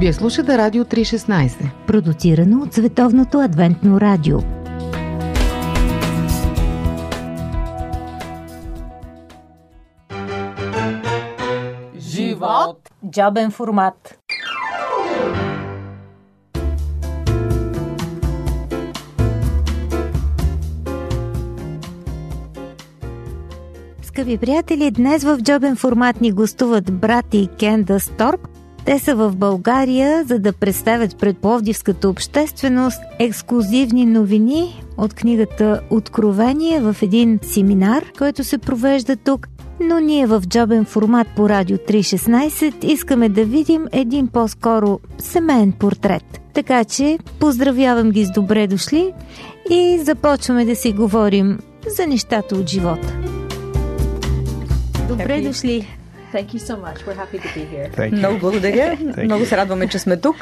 Вие слушате Радио 316. Продуцирано от Световното адвентно радио. Живот! Джобен формат. Скъпи приятели, днес в джобен формат ни гостуват брати Кенда Сторп. Те са в България, за да представят пред Пловдивската общественост ексклюзивни новини от книгата Откровение в един семинар, който се провежда тук. Но ние в джобен формат по Радио 316 искаме да видим един по-скоро семейен портрет. Така че поздравявам ги с добре дошли и започваме да си говорим за нещата от живота. Добре Happy. дошли! Thank you so much. We're happy to be here. Thank you. Много благодаря. Thank Много you. се радваме, че сме тук.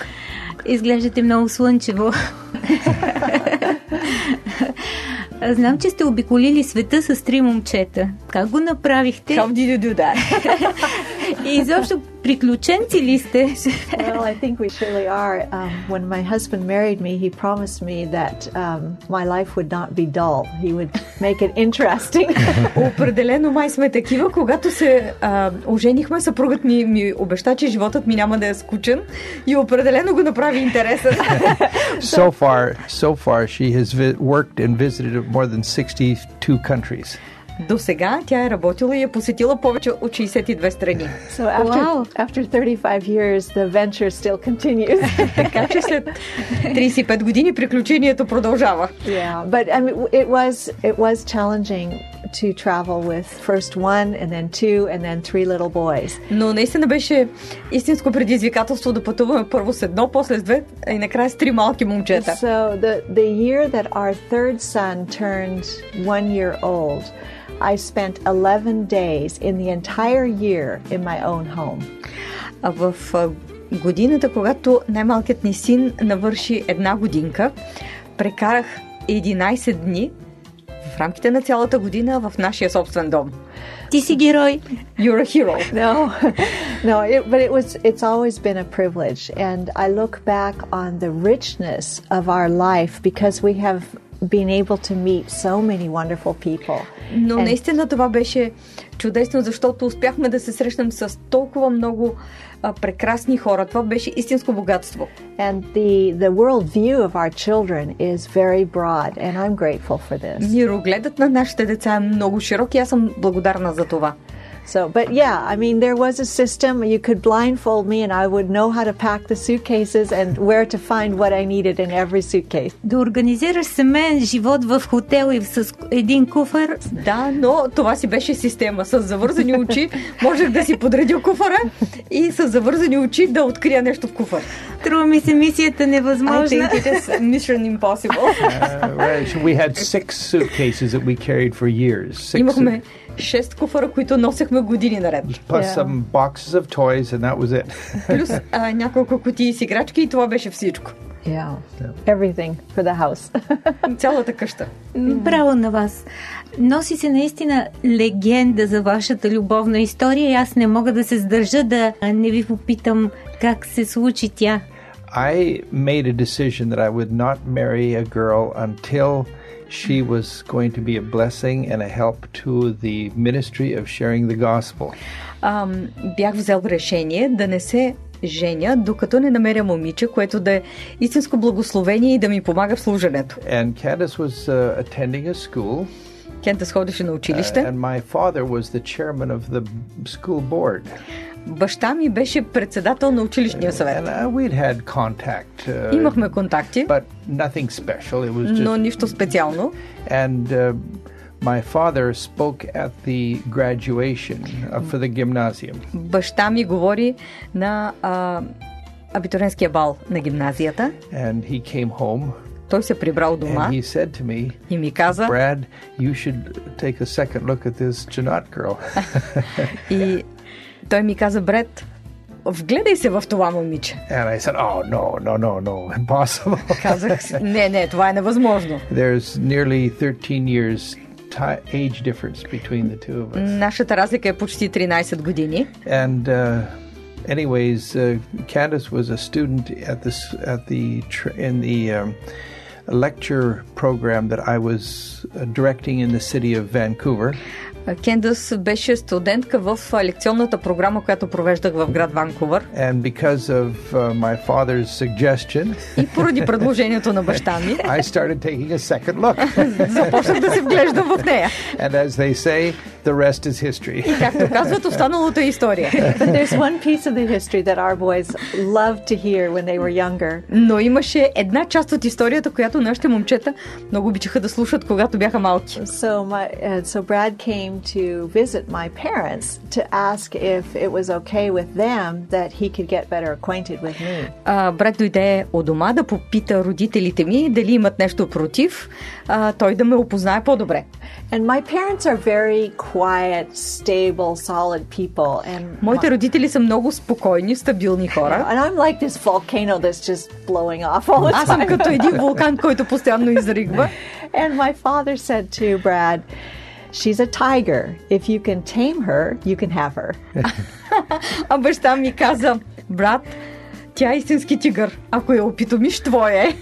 Изглеждате много слънчево. Знам, че сте обиколили света с три момчета. Как го направихте? How did you do that? И изобщо приключенци ли сте? well, I think we surely are. Um, when my husband married me, he promised me that um, my life would not be dull. He would make it interesting. Определено май сме такива. Когато се а, оженихме, съпругът ми ми обеща, че животът ми няма да е скучен и определено го направи интересен. So far, so far, she has vi- worked and visited more than 62 countries. До сега тя е работила и е посетила повече от 62 страни. so after, Wow. after 35 years, the venture still continues. Така че след 35 години приключението продължава. yeah, but I mean, it was it was challenging to travel with first one, and then two, and then three little boys. Но наистина беше истинско предизвикателство да пътуваме първо с едно, после с две, а и накрая с три малки момчета. So the the year that our third son turned one year old, I spent 11 days in the entire year in my own home. А в а, годината, когато най-малкият ни син навърши една годинка, прекарах 11 дни в рамките на цялата година в нашия собствен дом. Ти си герой. You're a hero. No, no, it, but it was. It's always been a privilege, and I look back on the richness of our life because we have been able to meet so many wonderful people. Но And- наистина това беше чудесно, защото успяхме да се срещнем с толкова много а, прекрасни хора. Това беше истинско богатство. And the the world view of our children is very broad, and I'm grateful for this. Мирогледът на нашите деца е много широк и аз съм благодарна за това. So, but yeah, I mean, there was a system. You could blindfold me, and I would know how to pack the suitcases and where to find what I needed in every suitcase. Да организираш семейен живот в хотел и с един куфар. Да, но това си беше система. С завързани очи можех да си подредя куфара и с завързани очи да открия нещо в куфар. Трува ми се мисията I невъзможна. think it is mission impossible. Uh, right, so we had six suitcases that we carried for years. Six, Имахме шест куфара, които носехме години наред. plus Yeah. some boxes of toys, and that was it. Плюс а, няколко кутии с играчки и това беше всичко. Yeah, everything for the house. Цялата къща. Браво на вас. Носи се наистина легенда за вашата любовна история и аз не мога да се сдържа да не ви попитам как се случи тя. I made a decision that I would not marry a girl until she was going to be a blessing and a help to the ministry of sharing the gospel. Ам, бях взел решение да не се женя, докато не намеря момиче, което да е истинско благословение и да ми помага в служенето. And Candace was uh, attending a school, Кента сходеше на uh, училище. and my father was the chairman of the school board. Баща ми беше председател на училищния съвет. Uh, contact, uh, Имахме контакти, just но нищо специално. And uh, my father spoke at the graduation uh, for the gymnasium. Баща ми говори на а, абитуренския бал на гимназията. And he came home Той се прибрал дома and he said to me, и ми каза, Brad, you should take a second look at this Janot girl. и той ми каза, Бред, вгледай се в това момиче. and I said, Oh, no, no, no, no, impossible. Казах, си, не, не, това е невъзможно. There's nearly 13 years ti age difference between the two of us. Нашата разлика е почти 13 години. And uh, anyways, uh, Candace was a student at this at the tr- in the um, lecture program that I was uh, directing in the city of Vancouver. Кендъс беше студентка в лекционната програма, която провеждах в град Ванкувър. And because of uh, my father's suggestion, И поради предложението на баща ми, I started taking a second look. започнах да се вглеждам в нея. and as they say, the rest is history. Както казват, останалото е история. But there's one piece of the history that our boys loved to hear when they were younger. Но имаше една част от историята, която нашите момчета много обичаха да слушат, когато бяха малки. So my uh, so Brad came to visit my parents to ask if it was okay with them that he could get better acquainted with me. А, брат дойде от дома да попита родителите ми дали имат нещо против, а, той да ме опознае по-добре. And my parents are very quiet, stable, solid people and Моите родители са много спокойни, стабилни хора. and I'm like this volcano that's just blowing off all the Аз съм time. като един вулкан, който постоянно изригва. And my father said to Brad, She's a tiger. If you can tame her, you can have her. А баща ми каза, брат, тя е истински тигър. Ако я опитомиш, твоя е.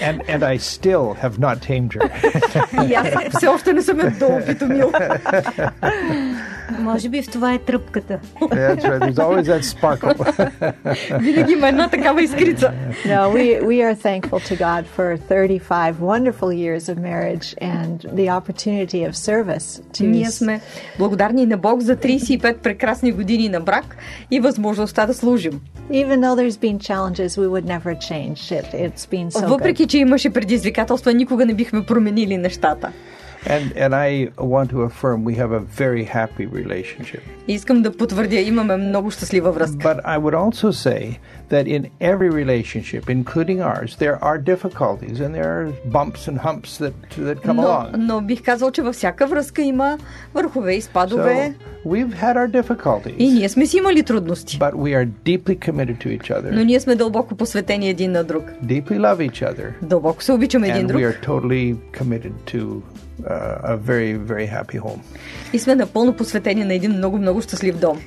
and and I still have not tamed her. И аз все още не съм я доопитомил. Може би в това е тръпката. That's right. There's always that sparkle. Винаги има една такава искрица. No, we, we are thankful to God for 35 wonderful years of marriage and the opportunity of service to Ние сме благодарни на Бог за 35 прекрасни години на брак и възможността да служим. even though there's been challenges, we would never change it. It's been so good. Въпреки, че имаше предизвикателства, никога не бихме променили нещата. and and I want to affirm we have a very happy relationship. И искам да потвърдя, имаме много щастлива връзка. But I would also say that in every relationship, including ours, there are difficulties and there are bumps and humps that that come Но, along. но бих казал, че във всяка връзка има върхове и спадове. So we've had our difficulties, И ние сме си имали трудности. but we are deeply committed to each Но other, ние сме дълбоко посветени един на друг. deeply love each other, Дълбоко се обичаме един and друг. we are totally committed to uh, a very very happy home. И сме напълно посветени на един много, много щастлив дом.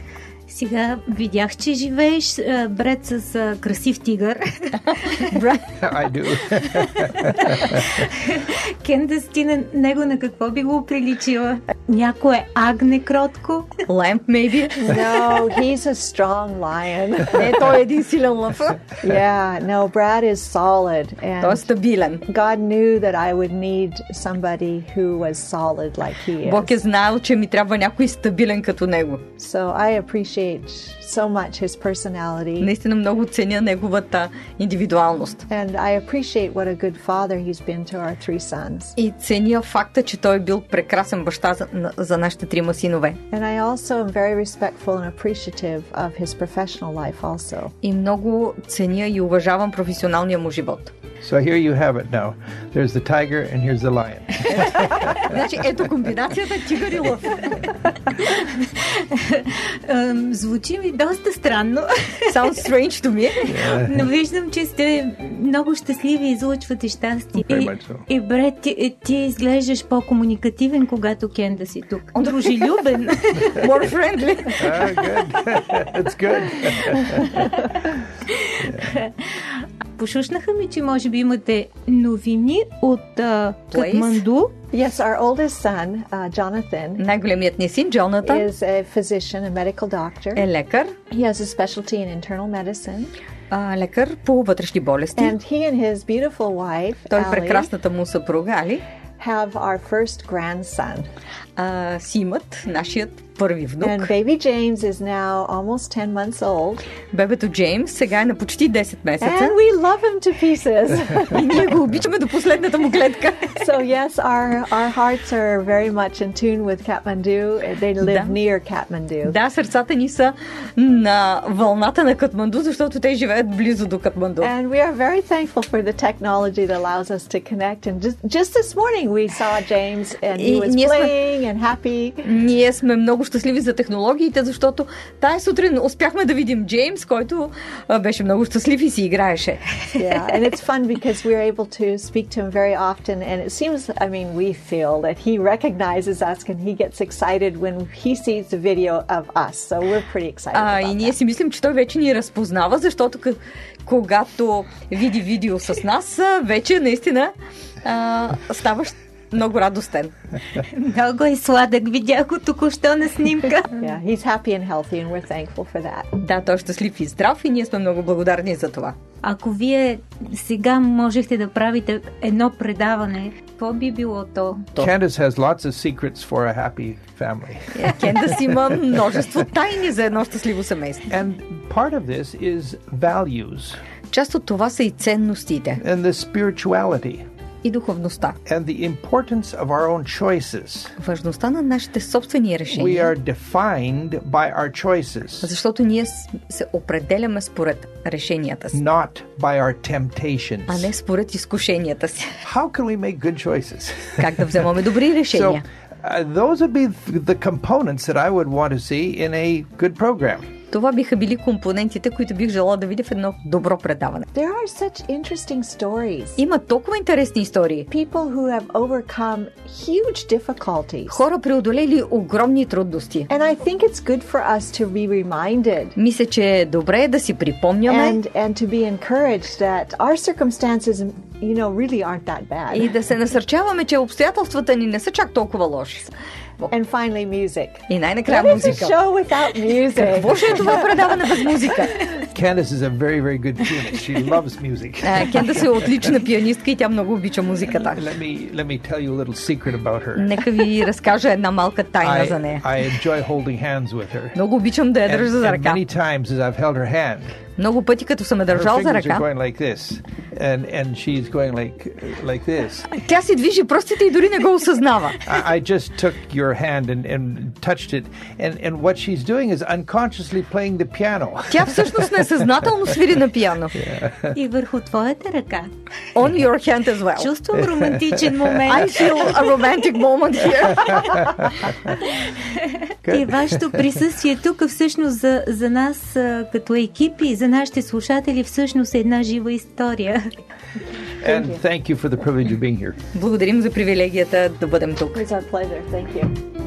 Сега видях, че живееш а, бред с а, красив тигър. I do. Кендас, ти на него на какво би го приличила? Някое агне кротко? Lamp, maybe. No, he's a strong lion. Е, той е един силен лъв. yeah, no, Brad is solid. And Той е стабилен. God knew that I would need somebody who was solid like he Бог е is. знаел, че ми трябва някой стабилен като него. So I appreciate so much his personality. Наистина много ценя неговата индивидуалност. And I appreciate what a good father he's been to our three sons. И ценя факта, че той е бил прекрасен баща за, за нашите трима синове. And I also am very respectful and appreciative of his professional life also. И много ценя и уважавам професионалния му живот. So here you have it now. There's the tiger and here's the lion. Значи, ето комбинацията тигър и лъв. Звучи ми доста странно, Sounds strange to me. но виждам, че сте много щастливи и излъчвате щастие. И, much so. и бред, ти, ти изглеждаш по-комуникативен, когато Кенда си тук. Дружелюбен. More friendly. Ah, good. That's good. Пошушнаха ми, че може би имате новини от а? Катманду. Yes, our oldest son, uh, Jonathan, Най-големият ни син, Джонатан, is a physician, a medical doctor. е лекар. He has a specialty in internal medicine. А, лекар по вътрешни болести. And he and his beautiful wife, Той и Allie, прекрасната му съпруга Али have our first grandson. а, си имат нашият първи внук. And baby James is now almost 10 months old. Бебето Джеймс сега е на почти 10 месеца. And we love him to pieces. И ние го обичаме до последната му клетка. so, yes, our, our hearts are very much in tune with Kathmandu. They live Да. near Kathmandu. Да, сърцата ни са на вълната на Катманду, защото те живеят близо до Катманду. And we are very thankful for the technology that allows us to connect. And just, just this morning, we saw James, and he И was ние сме- playing and happy. Ние сме много щастливи за технологиите, защото тая сутрин успяхме да видим Джеймс, който а, беше много щастлив и си играеше. Yeah, and it's fun because we're able to speak to him very often, and it seems, I mean, we feel that he recognizes us and he gets excited when he sees the video of us. So we're pretty excited. А, about и ние си мислим, че той вече ни разпознава, защото к- когато види видео с нас, вече наистина а, ставаш много радостен. Много е сладък, видях го току-що на снимка. Yeah, he's happy and healthy, and we're thankful for that. Да, той е щастлив и здрав и ние сме много благодарни за това. Ако вие сега можехте да правите едно предаване, какво би било то? Candace has lots of secrets for a happy family. Кендас има множество тайни за едно щастливо семейство. And part of this is values Част от това са и ценностите and the spirituality и духовността. and the importance of our own choices. Важността на нашите собствени We решения. are defined by our choices, Защото ние с- се определяме според решенията си, not by our temptations. а не според изкушенията си. How can we make good choices? Как да вземаме добри So, решения. uh, those would be th- the components that I would want to see in a good program. Това биха били компонентите, които бих желала да видя в едно добро предаване. There are such interesting stories. Има толкова интересни истории. People who have overcome huge difficulties. Хора преодолели огромни трудности. And I think it's good for us to be reminded Мисля, че е добре да си припомняме and and to be encouraged that our circumstances you know really aren't that bad. и да се насърчаваме, че обстоятелствата ни не са чак толкова лоши. And finally music. И най-накрая What is a музика. show without music? Какво ще е това предаване без музика? Candace is a very, very good pianist. She loves music. Кендас е отлична пианистка и тя много обича музиката. Let me let me tell you a little secret about her. Нека ви разкажа една малка тайна I, за нея. I enjoy holding hands with her. Много обичам да я държа за and ръка. many times as I've held her hand, Много пъти, като съм her държал за ръка, going like this, and and she's going like like this. тя си движи пръстите и дори не го осъзнава. I, I just took your hand and, and touched it, and and what she's doing is unconsciously playing the piano. Тя всъщност несъзнателно свири на пиано. И върху твоята ръка. On your hand as well. Чувствам романтичен момент. I feel a romantic moment here. И вашето присъствие тук всъщност за, за нас като екип и за нашите слушатели всъщност е една жива история. And thank you for the privilege of being here. Благодарим за привилегията да бъдем тук. It's our pleasure. Thank you.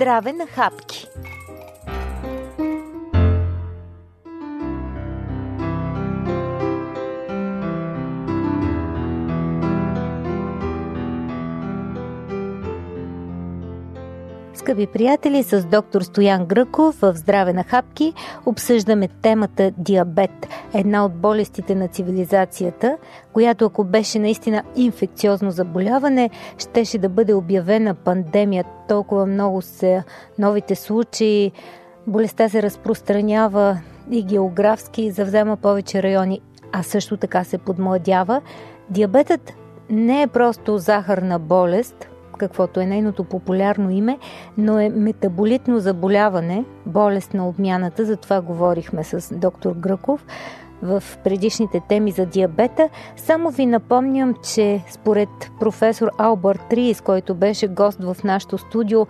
Здраве на хапки! Скъпи приятели, с доктор Стоян Гръков в Здраве на хапки обсъждаме темата диабет, една от болестите на цивилизацията, която ако беше наистина инфекциозно заболяване, щеше да бъде обявена пандемия. Толкова много са новите случаи, болестта се разпространява и географски, завзема повече райони, а също така се подмладява. Диабетът не е просто захарна болест, каквото е нейното популярно име, но е метаболитно заболяване, болест на обмяната, за това говорихме с доктор Гръков в предишните теми за диабета. Само ви напомням, че според професор Албърт Триис, който беше гост в нашото студио,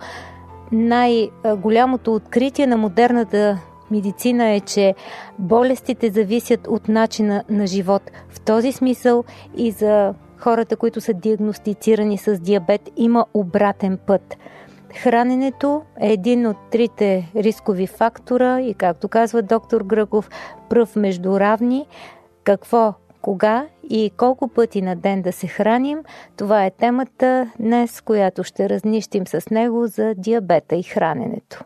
най-голямото откритие на модерната медицина е, че болестите зависят от начина на живот. В този смисъл и за хората, които са диагностицирани с диабет, има обратен път. Храненето е един от трите рискови фактора и, както казва доктор Гръков, пръв между равни. Какво, кога и колко пъти на ден да се храним, това е темата днес, която ще разнищим с него за диабета и храненето.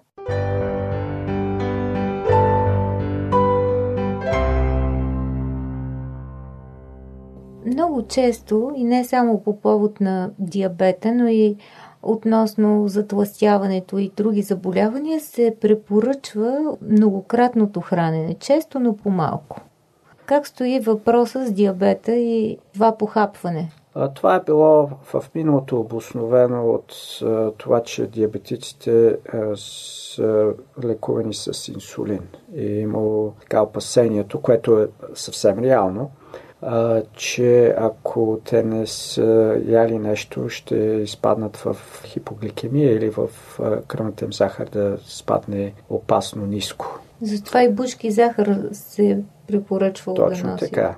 Много често, и не само по повод на диабета, но и относно затластяването и други заболявания, се препоръчва многократното хранене. Често, но по-малко. Как стои въпроса с диабета и това похапване? Това е било в миналото обосновено от това, че диабетиците са лекувани с инсулин. И е имало така опасението, което е съвсем реално – а, че ако те не са яли нещо, ще изпаднат в хипогликемия или в кръвната им захар да спадне опасно ниско. Затова и бушки захар се препоръчва Точно да носи. така.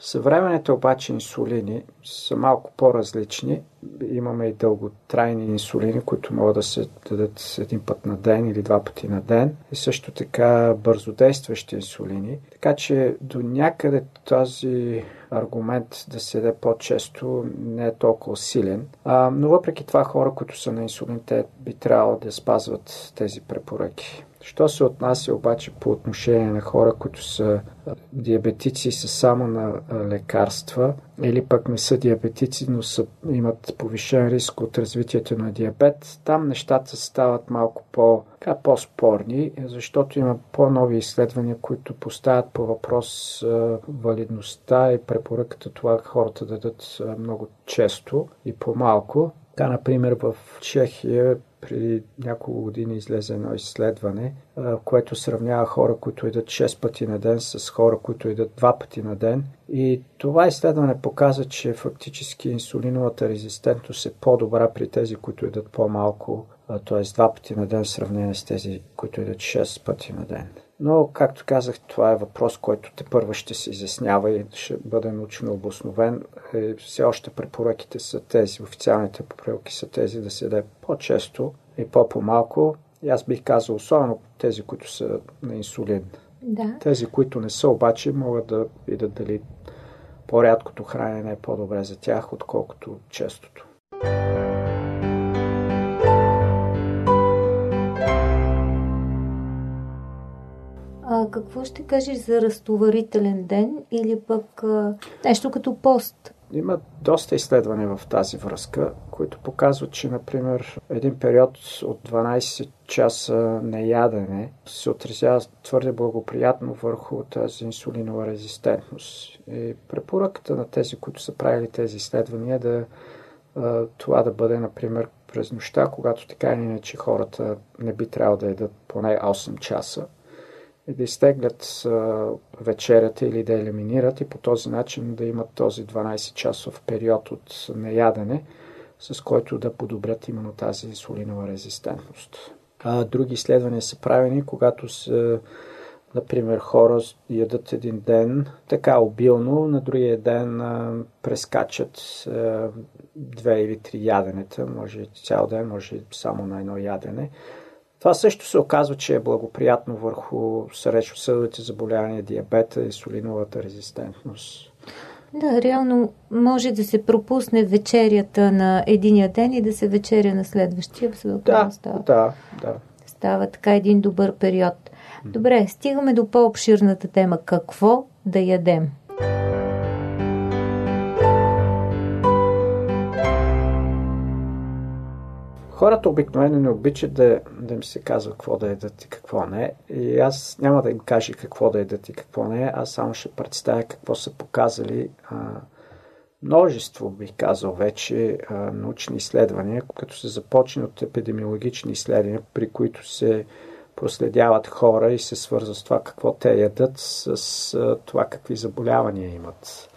Съвременните обаче инсулини са малко по-различни. Имаме и дълготрайни инсулини, които могат да се дадат един път на ден или два пъти на ден. И също така бързодействащи инсулини. Така че до някъде този аргумент да се даде по-често не е толкова силен. А, но въпреки това хора, които са на инсулин, те би трябвало да спазват тези препоръки. Що се отнася обаче по отношение на хора, които са диабетици са само на лекарства или пък не са диабетици, но са, имат повишен риск от развитието на диабет, там нещата стават малко по, така, по-спорни, защото има по-нови изследвания, които поставят по въпрос валидността и препоръката това хората да дадат много често и по-малко. Така, например, в Чехия преди няколко години излезе едно изследване, което сравнява хора, които идат 6 пъти на ден с хора, които идат 2 пъти на ден. И това изследване показва, че фактически инсулиновата резистентност е по-добра при тези, които идат по-малко, т.е. 2 пъти на ден в сравнение с тези, които идат 6 пъти на ден. Но, както казах, това е въпрос, който те първо ще се изяснява и ще бъде научно обосновен. И е, все още препоръките са тези, официалните препоръки са тези да се даде по-често и по-по-малко. И аз бих казал, особено тези, които са на инсулин. Да. Тези, които не са, обаче, могат да видят дали по-рядкото хранене е по-добре за тях, отколкото честото. Какво ще кажеш за разтоварителен ден или пък а, нещо като пост? Има доста изследвания в тази връзка, които показват, че, например, един период от 12 часа неядене се отразява твърде благоприятно върху тази инсулинова резистентност. И препоръката на тези, които са правили тези изследвания е да това да бъде, например, през нощта, когато така или иначе хората не би трябвало да едат поне 8 часа да изтеглят вечерята или да елиминират и по този начин да имат този 12-часов период от неядене, с който да подобрят именно тази инсулинова резистентност. А, други изследвания са правени, когато са Например, хора ядат един ден така обилно, на другия ден прескачат а, две или три яденета, може цял ден, може само на едно ядене. Това също се оказва, че е благоприятно върху съречно-съдовите заболявания, диабета и солиновата резистентност. Да, реално може да се пропусне вечерята на единия ден и да се вечеря на следващия. Да, става, да, да. Става така един добър период. Добре, стигаме до по-обширната тема. Какво да ядем? Хората обикновено не обичат да, да им се казва какво да едат и какво не. И аз няма да им кажа какво да едат и какво не. Аз само ще представя какво са показали а, множество, бих казал вече, а, научни изследвания, като се започне от епидемиологични изследвания, при които се проследяват хора и се свързва с това какво те ядат, с, с това какви заболявания имат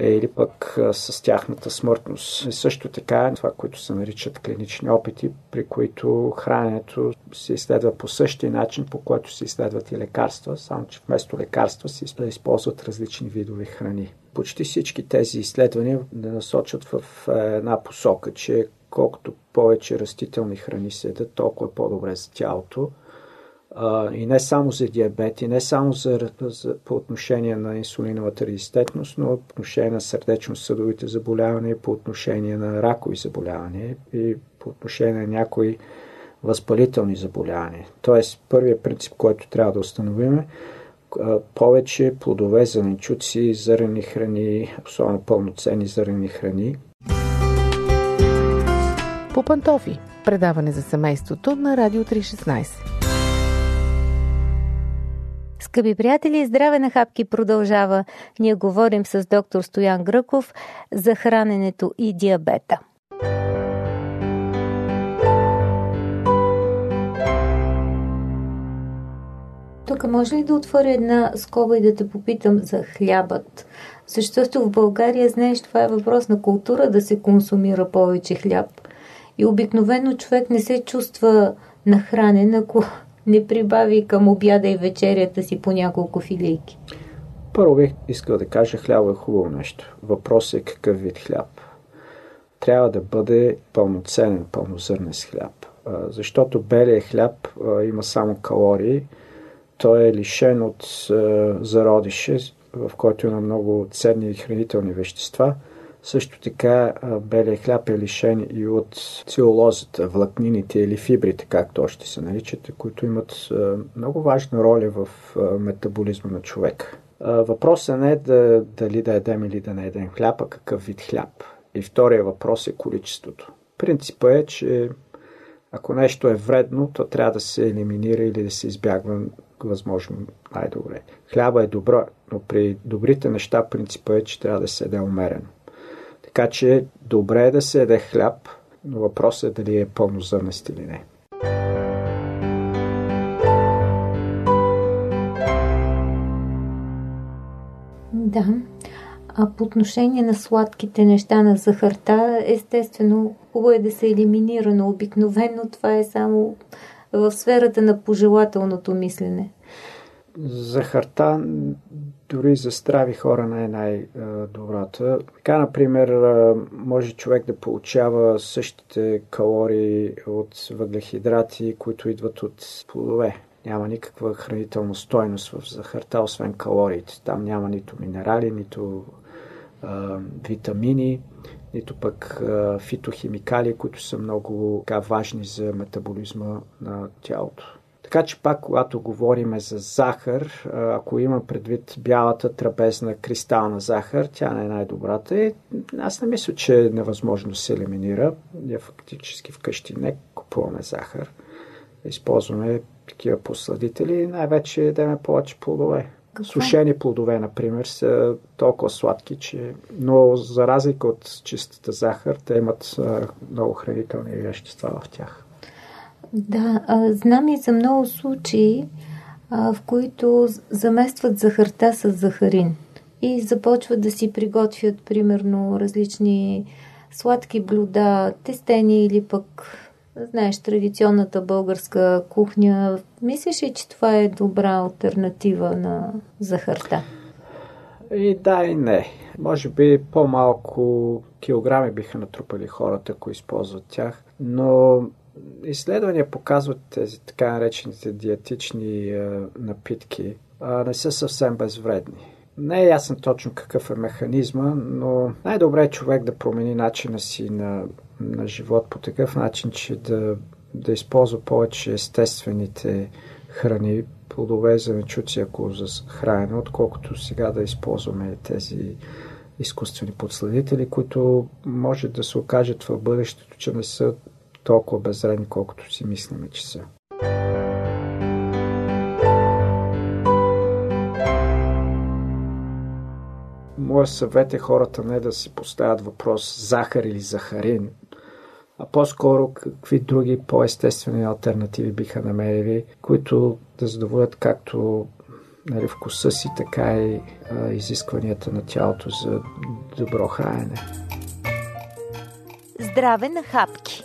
или пък с тяхната смъртност. И също така това, което се наричат клинични опити, при които храненето се изследва по същия начин, по който се изследват и лекарства, само че вместо лекарства се използват различни видове храни. Почти всички тези изследвания насочат в една посока, че колкото повече растителни храни се едат, толкова по-добре за тялото и не само за диабет, и не само за, за, по отношение на инсулиновата резистентност, но по отношение на сърдечно-съдовите заболявания, по отношение на ракови заболявания и по отношение на някои възпалителни заболявания. Тоест, първият принцип, който трябва да установим е повече плодове, зеленчуци, зърнени храни, особено пълноценни зърнени храни. По пантофи. Предаване за семейството на Радио 316. Скъпи приятели, здраве на хапки продължава. Ние говорим с доктор Стоян Гръков за храненето и диабета. Тук може ли да отворя една скоба и да те попитам за хлябът? Защото в България, знаеш, това е въпрос на култура да се консумира повече хляб. И обикновено човек не се чувства нахранен, ако не прибави към обяда и вечерята си по няколко филийки? Първо бих искал да кажа, хляба е хубаво нещо. Въпросът е какъв вид хляб. Трябва да бъде пълноценен, пълнозърнес хляб. Защото белият хляб има само калории. Той е лишен от зародише, в който има много ценни хранителни вещества – също така белия хляб е лишен и от целулозата, влакнините или фибрите, както още се наричат, които имат много важна роля в метаболизма на човек. Въпросът не е да, дали да едем или да не едем хляб, а какъв вид хляб. И втория въпрос е количеството. Принципът е, че ако нещо е вредно, то трябва да се елиминира или да се избягва възможно най-добре. Хляба е добро, но при добрите неща принципът е, че трябва да се еде умерено. Така че добре е да се еде хляб, но въпросът е дали е пълнозърнест или не. Да. А по отношение на сладките неща, на захарта, естествено, хубаво е да се елиминира, но обикновено това е само в сферата на пожелателното мислене. Захарта дори за здрави хора не е най-добрата. Така, например, може човек да получава същите калории от въглехидрати, които идват от плодове. Няма никаква хранителна стойност в захарта, освен калориите. Там няма нито минерали, нито а, витамини, нито пък а, фитохимикали, които са много така, важни за метаболизма на тялото. Така че пак, когато говорим за захар, ако има предвид бялата трапезна кристална захар, тя не е най-добрата. И аз не мисля, че е невъзможно да се елиминира. Ние фактически вкъщи не купуваме захар. Използваме такива посладители и най-вече едеме повече плодове. Какво? Сушени плодове, например, са толкова сладки, че... Но за разлика от чистата захар, те имат много хранителни вещества в тях. Да, а, знам и за много случаи, а, в които заместват захарта с захарин и започват да си приготвят, примерно, различни сладки блюда, тестени или пък знаеш, традиционната българска кухня. Мислиш ли, че това е добра альтернатива на захарта? И да, и не. Може би по-малко килограми биха натрупали хората, ако използват тях, но изследвания показват тези така наречените диетични е, напитки а, не са съвсем безвредни. Не е ясен точно какъв е механизма, но най-добре е човек да промени начина си на, на живот по такъв начин, че да, да използва повече естествените храни, плодове, зеленчуци, ако за хранене, отколкото сега да използваме тези изкуствени подсладители, които може да се окажат в бъдещето, че не са толкова безредни, колкото си мислиме, че са. Моят съвет е хората не да си поставят въпрос захар или захарин, а по-скоро какви други по-естествени альтернативи биха намерили, които да задоволят както нали, вкуса си, така и а, изискванията на тялото за добро хранене. Здраве на хапки!